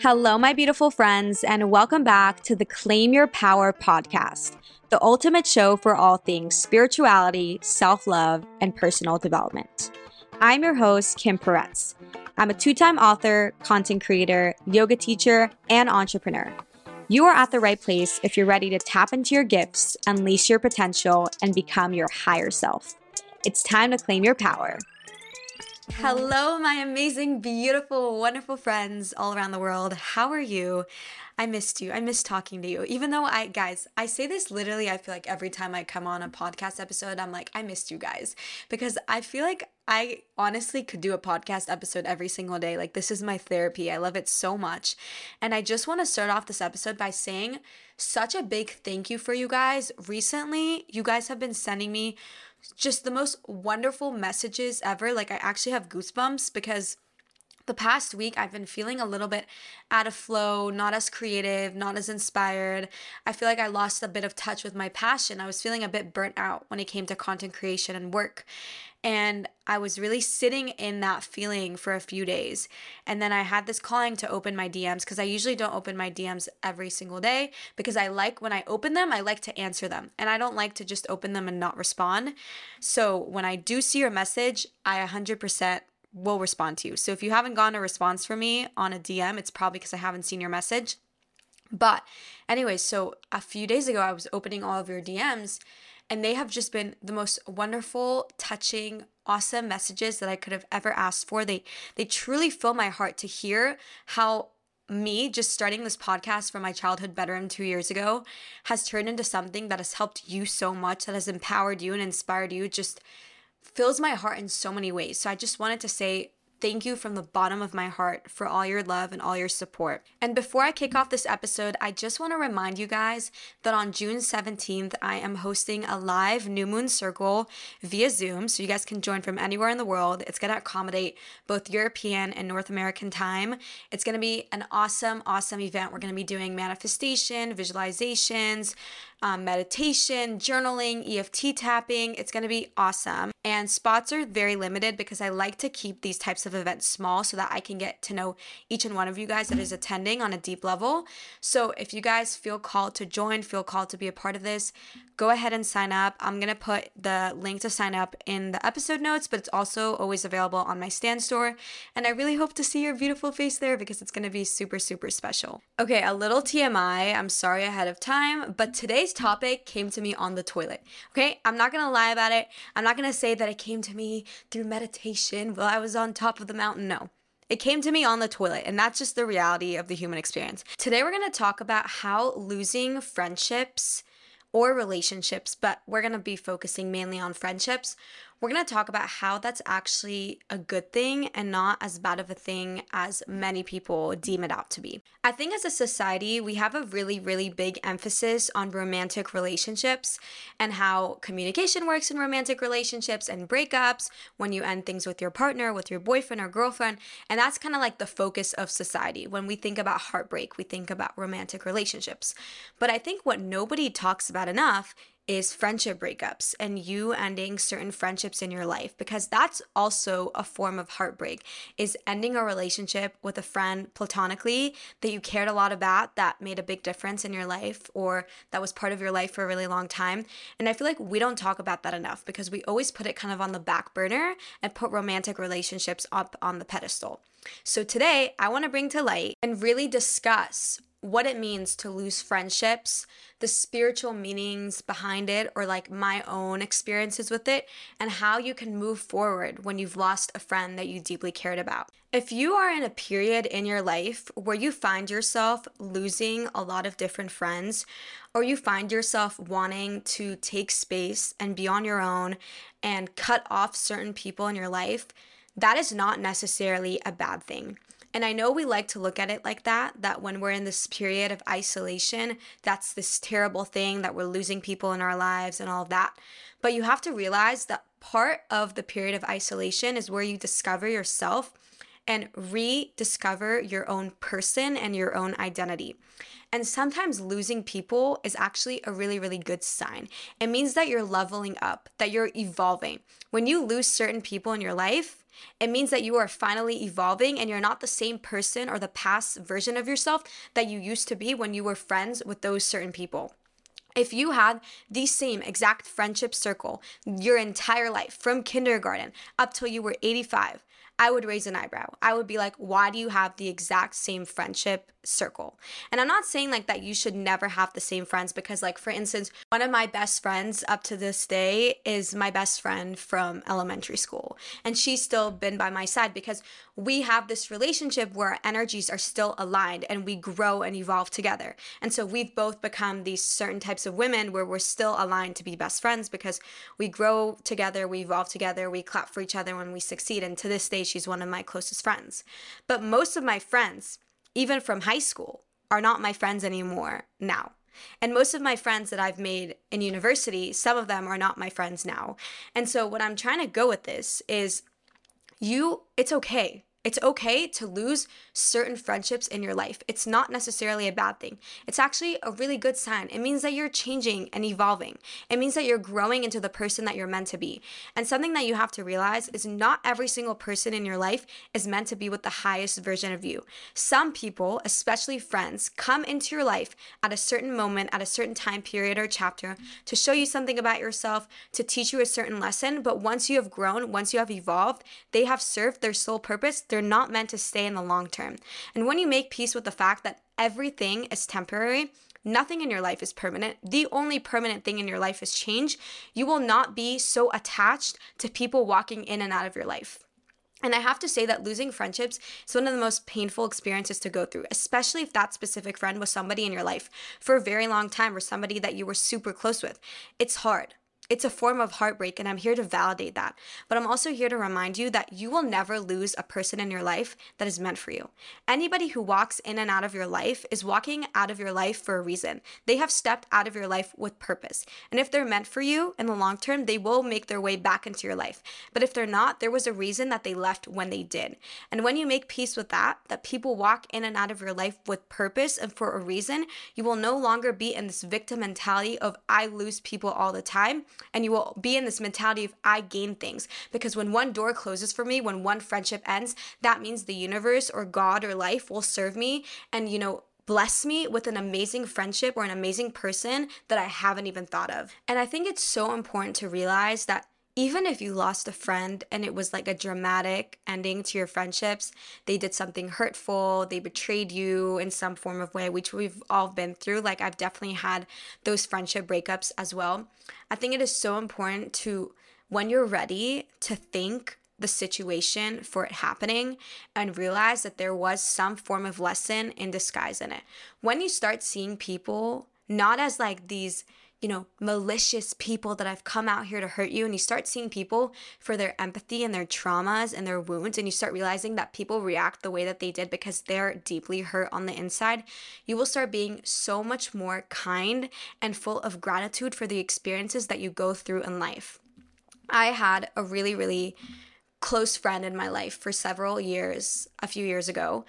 Hello, my beautiful friends, and welcome back to the Claim Your Power podcast, the ultimate show for all things spirituality, self love, and personal development. I'm your host, Kim Peretz. I'm a two time author, content creator, yoga teacher, and entrepreneur. You are at the right place if you're ready to tap into your gifts, unleash your potential, and become your higher self. It's time to claim your power. Hello, my amazing, beautiful, wonderful friends all around the world. How are you? I missed you. I miss talking to you. Even though I, guys, I say this literally, I feel like every time I come on a podcast episode, I'm like, I missed you guys. Because I feel like I honestly could do a podcast episode every single day. Like, this is my therapy. I love it so much. And I just want to start off this episode by saying such a big thank you for you guys. Recently, you guys have been sending me just the most wonderful messages ever. Like, I actually have goosebumps because the past week I've been feeling a little bit out of flow, not as creative, not as inspired. I feel like I lost a bit of touch with my passion. I was feeling a bit burnt out when it came to content creation and work. And I was really sitting in that feeling for a few days. And then I had this calling to open my DMs because I usually don't open my DMs every single day because I like when I open them, I like to answer them. And I don't like to just open them and not respond. So when I do see your message, I 100% will respond to you. So if you haven't gotten a response from me on a DM, it's probably because I haven't seen your message. But anyway, so a few days ago, I was opening all of your DMs and they have just been the most wonderful, touching, awesome messages that I could have ever asked for. They they truly fill my heart to hear how me just starting this podcast from my childhood bedroom two years ago has turned into something that has helped you so much, that has empowered you and inspired you. Just fills my heart in so many ways. So I just wanted to say Thank you from the bottom of my heart for all your love and all your support. And before I kick off this episode, I just want to remind you guys that on June 17th, I am hosting a live New Moon Circle via Zoom. So you guys can join from anywhere in the world. It's going to accommodate both European and North American time. It's going to be an awesome, awesome event. We're going to be doing manifestation, visualizations, um, meditation, journaling, EFT tapping. It's going to be awesome. And spots are very limited because I like to keep these types of events small so that I can get to know each and one of you guys that is attending on a deep level. So if you guys feel called to join, feel called to be a part of this, go ahead and sign up. I'm going to put the link to sign up in the episode notes, but it's also always available on my Stan Store. And I really hope to see your beautiful face there because it's going to be super, super special. Okay, a little TMI. I'm sorry ahead of time, but today's topic came to me on the toilet. Okay, I'm not going to lie about it. I'm not going to say that it came to me through meditation while I was on top of the mountain. No. It came to me on the toilet, and that's just the reality of the human experience. Today, we're gonna talk about how losing friendships or relationships, but we're going to be focusing mainly on friendships. We're going to talk about how that's actually a good thing and not as bad of a thing as many people deem it out to be. I think as a society, we have a really, really big emphasis on romantic relationships and how communication works in romantic relationships and breakups when you end things with your partner, with your boyfriend or girlfriend. And that's kind of like the focus of society. When we think about heartbreak, we think about romantic relationships. But I think what nobody talks about enough is friendship breakups and you ending certain friendships in your life because that's also a form of heartbreak is ending a relationship with a friend platonically that you cared a lot about that made a big difference in your life or that was part of your life for a really long time. And i feel like we don't talk about that enough because we always put it kind of on the back burner and put romantic relationships up on the pedestal so today i want to bring to light and really discuss what it means to lose friendships, the spiritual meanings behind it, or like my own experiences with it, and how you can move forward when you've lost a friend that you deeply cared about. If you are in a period in your life where you find yourself losing a lot of different friends, or you find yourself wanting to take space and be on your own and cut off certain people in your life, that is not necessarily a bad thing. And I know we like to look at it like that, that when we're in this period of isolation, that's this terrible thing that we're losing people in our lives and all of that. But you have to realize that part of the period of isolation is where you discover yourself and rediscover your own person and your own identity. And sometimes losing people is actually a really, really good sign. It means that you're leveling up, that you're evolving. When you lose certain people in your life, it means that you are finally evolving and you're not the same person or the past version of yourself that you used to be when you were friends with those certain people. If you had the same exact friendship circle your entire life from kindergarten up till you were 85, I would raise an eyebrow. I would be like, why do you have the exact same friendship circle? And I'm not saying like that you should never have the same friends because, like, for instance, one of my best friends up to this day is my best friend from elementary school. And she's still been by my side because we have this relationship where our energies are still aligned and we grow and evolve together. And so we've both become these certain types of women where we're still aligned to be best friends because we grow together, we evolve together, we clap for each other when we succeed. And to this day, she's one of my closest friends. But most of my friends, even from high school, are not my friends anymore now. And most of my friends that I've made in university, some of them are not my friends now. And so what I'm trying to go with this is you it's okay it's okay to lose certain friendships in your life. It's not necessarily a bad thing. It's actually a really good sign. It means that you're changing and evolving. It means that you're growing into the person that you're meant to be. And something that you have to realize is not every single person in your life is meant to be with the highest version of you. Some people, especially friends, come into your life at a certain moment, at a certain time period or chapter to show you something about yourself, to teach you a certain lesson. But once you have grown, once you have evolved, they have served their sole purpose they're not meant to stay in the long term. And when you make peace with the fact that everything is temporary, Nothing in your life is permanent. The only permanent thing in your life is change. You will not be so attached to people walking in and out of your life. And I have to say that losing friendships is one of the most painful experiences to go through, especially if that specific friend was somebody in your life for a very long time or somebody that you were super close with. It's hard it's a form of heartbreak, and I'm here to validate that. But I'm also here to remind you that you will never lose a person in your life that is meant for you. Anybody who walks in and out of your life is walking out of your life for a reason. They have stepped out of your life with purpose. And if they're meant for you in the long term, they will make their way back into your life. But if they're not, there was a reason that they left when they did. And when you make peace with that, that people walk in and out of your life with purpose and for a reason, you will no longer be in this victim mentality of I lose people all the time and you will be in this mentality of I gain things. Because when one door closes for me, when one friendship ends, that means the universe or God or life will serve me and, you know, bless me with an amazing friendship or an amazing person that I haven't even thought of. And I think it's so important to realize that even if you lost a friend and it was like a dramatic ending to your friendships, they did something hurtful, they betrayed you in some form of way, which we've all been through. Like, I've definitely had those friendship breakups as well. I think it is so important to, when you're ready, to think the situation for it happening and realize that there was some form of lesson in disguise in it. When you start seeing people not as like these you know, malicious people that have come out here to hurt you. And you start seeing people for their empathy and their traumas and their wounds. And you start realizing that people react the way that they did because they're deeply hurt on the inside. You will start being so much more kind and full of gratitude for the experiences that you go through in life. I had a really, really close friend in my life for several years, a few years ago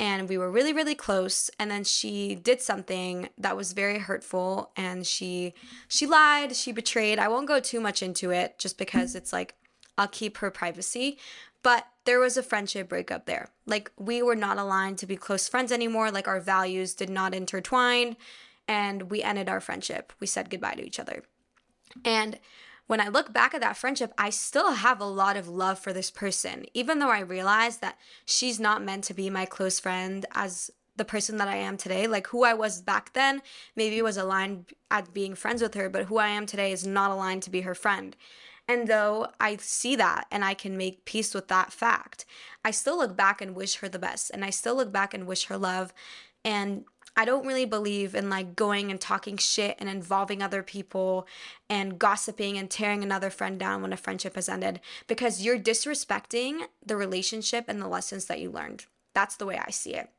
and we were really really close and then she did something that was very hurtful and she she lied she betrayed. I won't go too much into it just because it's like i'll keep her privacy but there was a friendship breakup there. Like we were not aligned to be close friends anymore. Like our values did not intertwine and we ended our friendship. We said goodbye to each other. And when I look back at that friendship, I still have a lot of love for this person, even though I realize that she's not meant to be my close friend as the person that I am today. Like who I was back then, maybe was aligned at being friends with her, but who I am today is not aligned to be her friend. And though I see that and I can make peace with that fact, I still look back and wish her the best. And I still look back and wish her love. And I don't really believe in like going and talking shit and involving other people and gossiping and tearing another friend down when a friendship has ended because you're disrespecting the relationship and the lessons that you learned. That's the way I see it.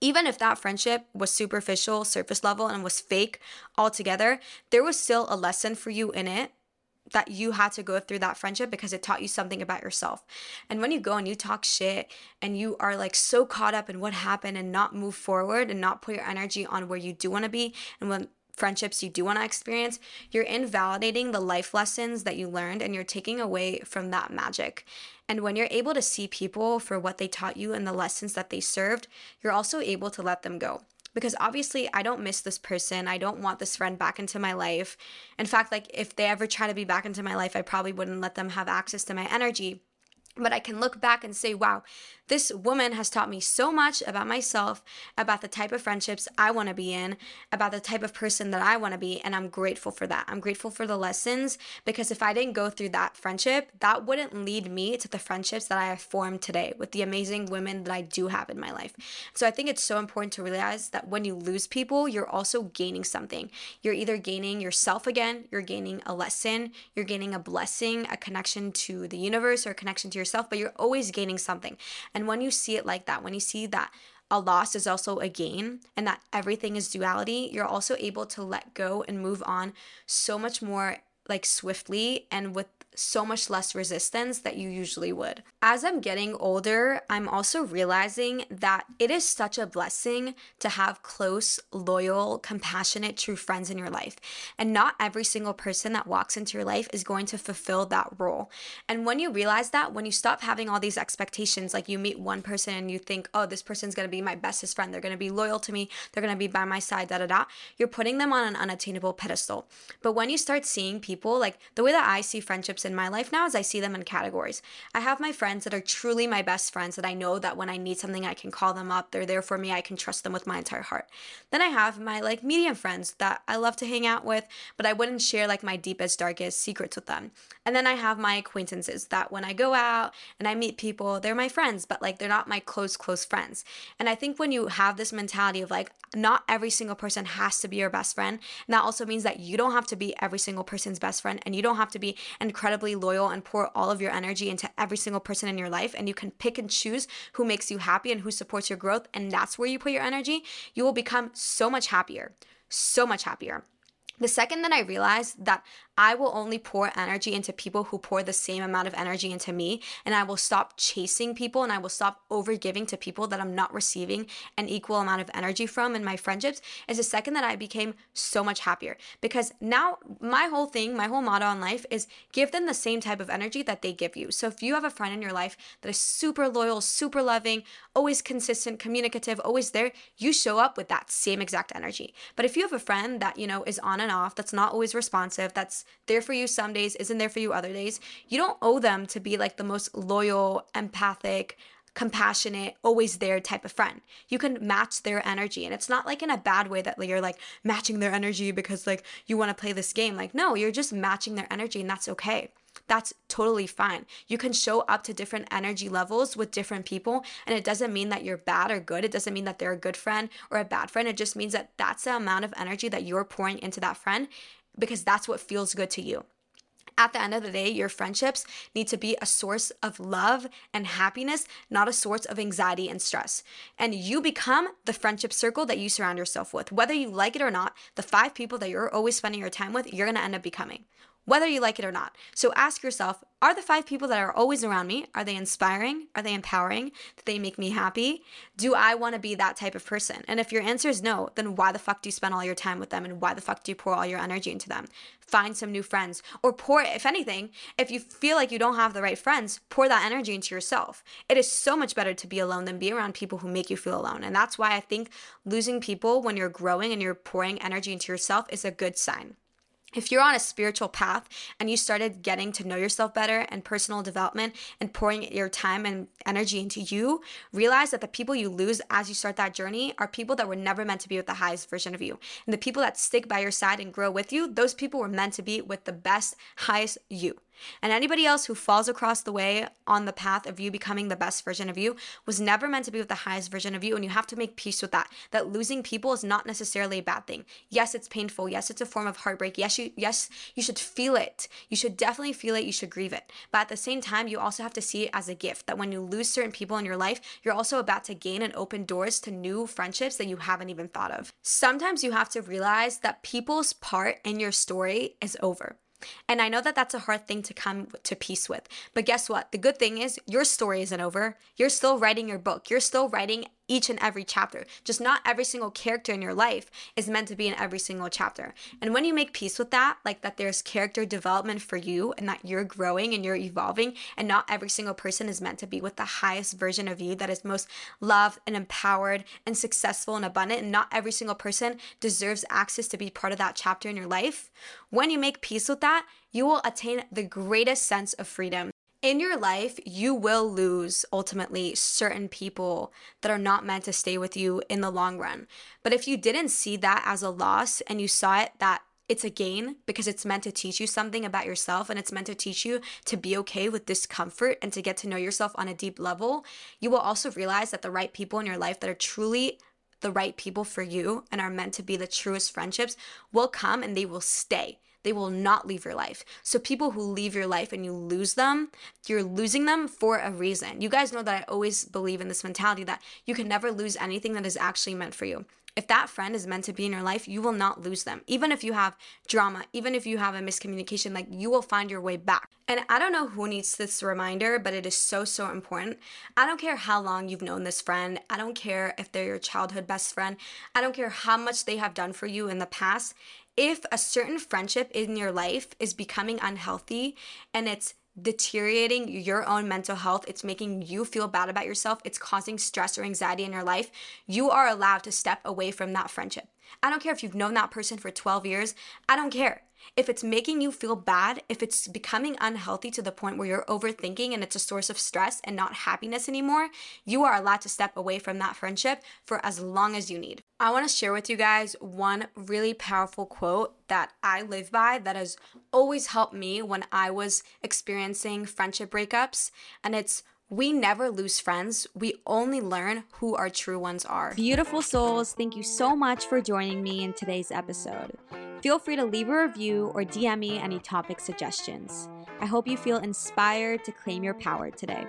Even if that friendship was superficial, surface level, and was fake altogether, there was still a lesson for you in it that you had to go through that friendship because it taught you something about yourself. And when you go and you talk shit and you are like so caught up in what happened and not move forward and not put your energy on where you do want to be and when friendships you do want to experience, you're invalidating the life lessons that you learned and you're taking away from that magic. And when you're able to see people for what they taught you and the lessons that they served, you're also able to let them go because obviously I don't miss this person. I don't want this friend back into my life. In fact, like if they ever try to be back into my life, I probably wouldn't let them have access to my energy. But I can look back and say, wow, this woman has taught me so much about myself, about the type of friendships I want to be in, about the type of person that I want to be. And I'm grateful for that. I'm grateful for the lessons because if I didn't go through that friendship, that wouldn't lead me to the friendships that I have formed today with the amazing women that I do have in my life. So I think it's so important to realize that when you lose people, you're also gaining something. You're either gaining yourself again, you're gaining a lesson, you're gaining a blessing, a connection to the universe or a connection to yourself, but you're always gaining something. And and when you see it like that, when you see that a loss is also a gain and that everything is duality, you're also able to let go and move on so much more like swiftly and with so much less resistance that you usually would. As I'm getting older, I'm also realizing that it is such a blessing to have close, loyal, compassionate, true friends in your life. And not every single person that walks into your life is going to fulfill that role. And when you realize that, when you stop having all these expectations, like you meet one person and you think, oh, this person's gonna be my bestest friend, they're gonna be loyal to me, they're gonna be by my side, da da da, you're putting them on an unattainable pedestal. But when you start seeing people, like the way that I see friendships in my life now is I see them in categories. I have my friends that are truly my best friends that I know that when I need something, I can call them up. They're there for me. I can trust them with my entire heart. Then I have my like medium friends that I love to hang out with, but I wouldn't share like my deepest, darkest secrets with them. And then I have my acquaintances that when I go out and I meet people, they're my friends, but like they're not my close, close friends. And I think when you have this mentality of like, not every single person has to be your best friend, and that also means that you don't have to be every single person's best friend and you don't have to be incredibly loyal and pour all of your energy into every single person in your life. And you can pick and choose who makes you happy and who supports your growth. And that's where you put your energy. You will become so much happier, so much happier. The second that I realized that I will only pour energy into people who pour the same amount of energy into me. And I will stop chasing people and I will stop over giving to people that I'm not receiving an equal amount of energy from in my friendships. Is the second that I became so much happier because now my whole thing, my whole motto in life is give them the same type of energy that they give you. So if you have a friend in your life that is super loyal, super loving, always consistent, communicative, always there, you show up with that same exact energy. But if you have a friend that, you know, is on and off, that's not always responsive, that's there for you some days, isn't there for you other days. You don't owe them to be like the most loyal, empathic, compassionate, always there type of friend. You can match their energy. And it's not like in a bad way that you're like matching their energy because like you want to play this game. Like, no, you're just matching their energy and that's okay. That's totally fine. You can show up to different energy levels with different people, and it doesn't mean that you're bad or good. It doesn't mean that they're a good friend or a bad friend. It just means that that's the amount of energy that you're pouring into that friend, because that's what feels good to you. At the end of the day, your friendships need to be a source of love and happiness, not a source of anxiety and stress. And you become the friendship circle that you surround yourself with. Whether you like it or not, the five people that you're always spending your time with, you're gonna end up becoming whether you like it or not. So ask yourself are the five people that are always around me, are they inspiring? Are they empowering? Do they make me happy? Do I want to be that type of person? And if your answer is no, then why the fuck do you spend all your time with them and why the fuck do you pour all your energy into them? Find some new friends or pour, if anything, if you feel like you don't have the right friends, pour that energy into yourself. It is so much better to be alone than be around people who make you feel alone. And that's why I think losing people when you're growing and you're pouring energy into yourself is a good sign if you're on a spiritual path and you started getting to know yourself better and personal development and pouring your time and energy into you, realize that the people you lose as you start that journey are people that were never meant to be with the highest version of you. And the people that stick by your side and grow with you, those people were meant to be with the best, highest you. And anybody else who falls across the way on the path of you becoming the best version of you was never meant to be with the highest version of you. And you have to make peace with that. That losing people is not necessarily a bad thing. Yes, it's painful. Yes, it's a form of heartbreak. Yes, you yes, you should feel it. You should definitely feel it. You should grieve it. But at the same time, you also have to see it as a gift that when you lose certain people in your life, you're also about to gain and open doors to new friendships that you haven't even thought of. Sometimes you have to realize that people's part in your story is over. And I know that that's a hard thing to come to peace with. But guess what? The good thing is your story isn't over. You're still writing your book. You're still writing each and every chapter. Just not every single character in your life is meant to be in every single chapter. And when you make peace with that, like that there's character development for you and that you're growing and you're evolving, and not every single person is meant to be with the highest version of you that is most loved and empowered and successful and abundant, and not every single person deserves access to be part of that chapter in your life. When you make peace with that, you will attain the greatest sense of freedom in your life, you will lose ultimately certain people that are not meant to stay with you in the long run. But if you didn't see that as a loss and you saw it that it's a gain because it's meant to teach you something about yourself and it's meant to teach you to be okay with discomfort and to get to know yourself on a deep level, you will also realize that the right people in your life that are truly the right people for you and are meant to be the truest friendships will come and they will stay. They will not leave your life. So, people who leave your life and you lose them, you're losing them for a reason. You guys know that I always believe in this mentality that you can never lose anything that is actually meant for you. If that friend is meant to be in your life, you will not lose them. Even if you have drama, even if you have a miscommunication, like you will find your way back. And I don't know who needs this reminder, but it is so, so important. I don't care how long you've known this friend. I don't care if they're your childhood best friend. I don't care how much they have done for you in the past if a certain friendship in your life is becoming unhealthy and it's deteriorating your own mental health, it's making you feel bad about yourself, it's causing stress or anxiety in your life, you are allowed to step away from that friendship. I don't care if you've known that person for 12 years, I don't care. If it's making you feel bad, if it's becoming unhealthy to the point where you're overthinking and it's a source of stress and not happiness anymore, you are allowed to step away from that friendship for as long as you need. I want to share with you guys one really powerful quote that I live by that has always helped me when I was experiencing friendship breakups. And it's we never lose friends. We only learn who our true ones are. Beautiful souls, thank you so much for joining me in today's episode. Feel free to leave a review or DM me any topic suggestions. I hope you feel inspired to claim your power today.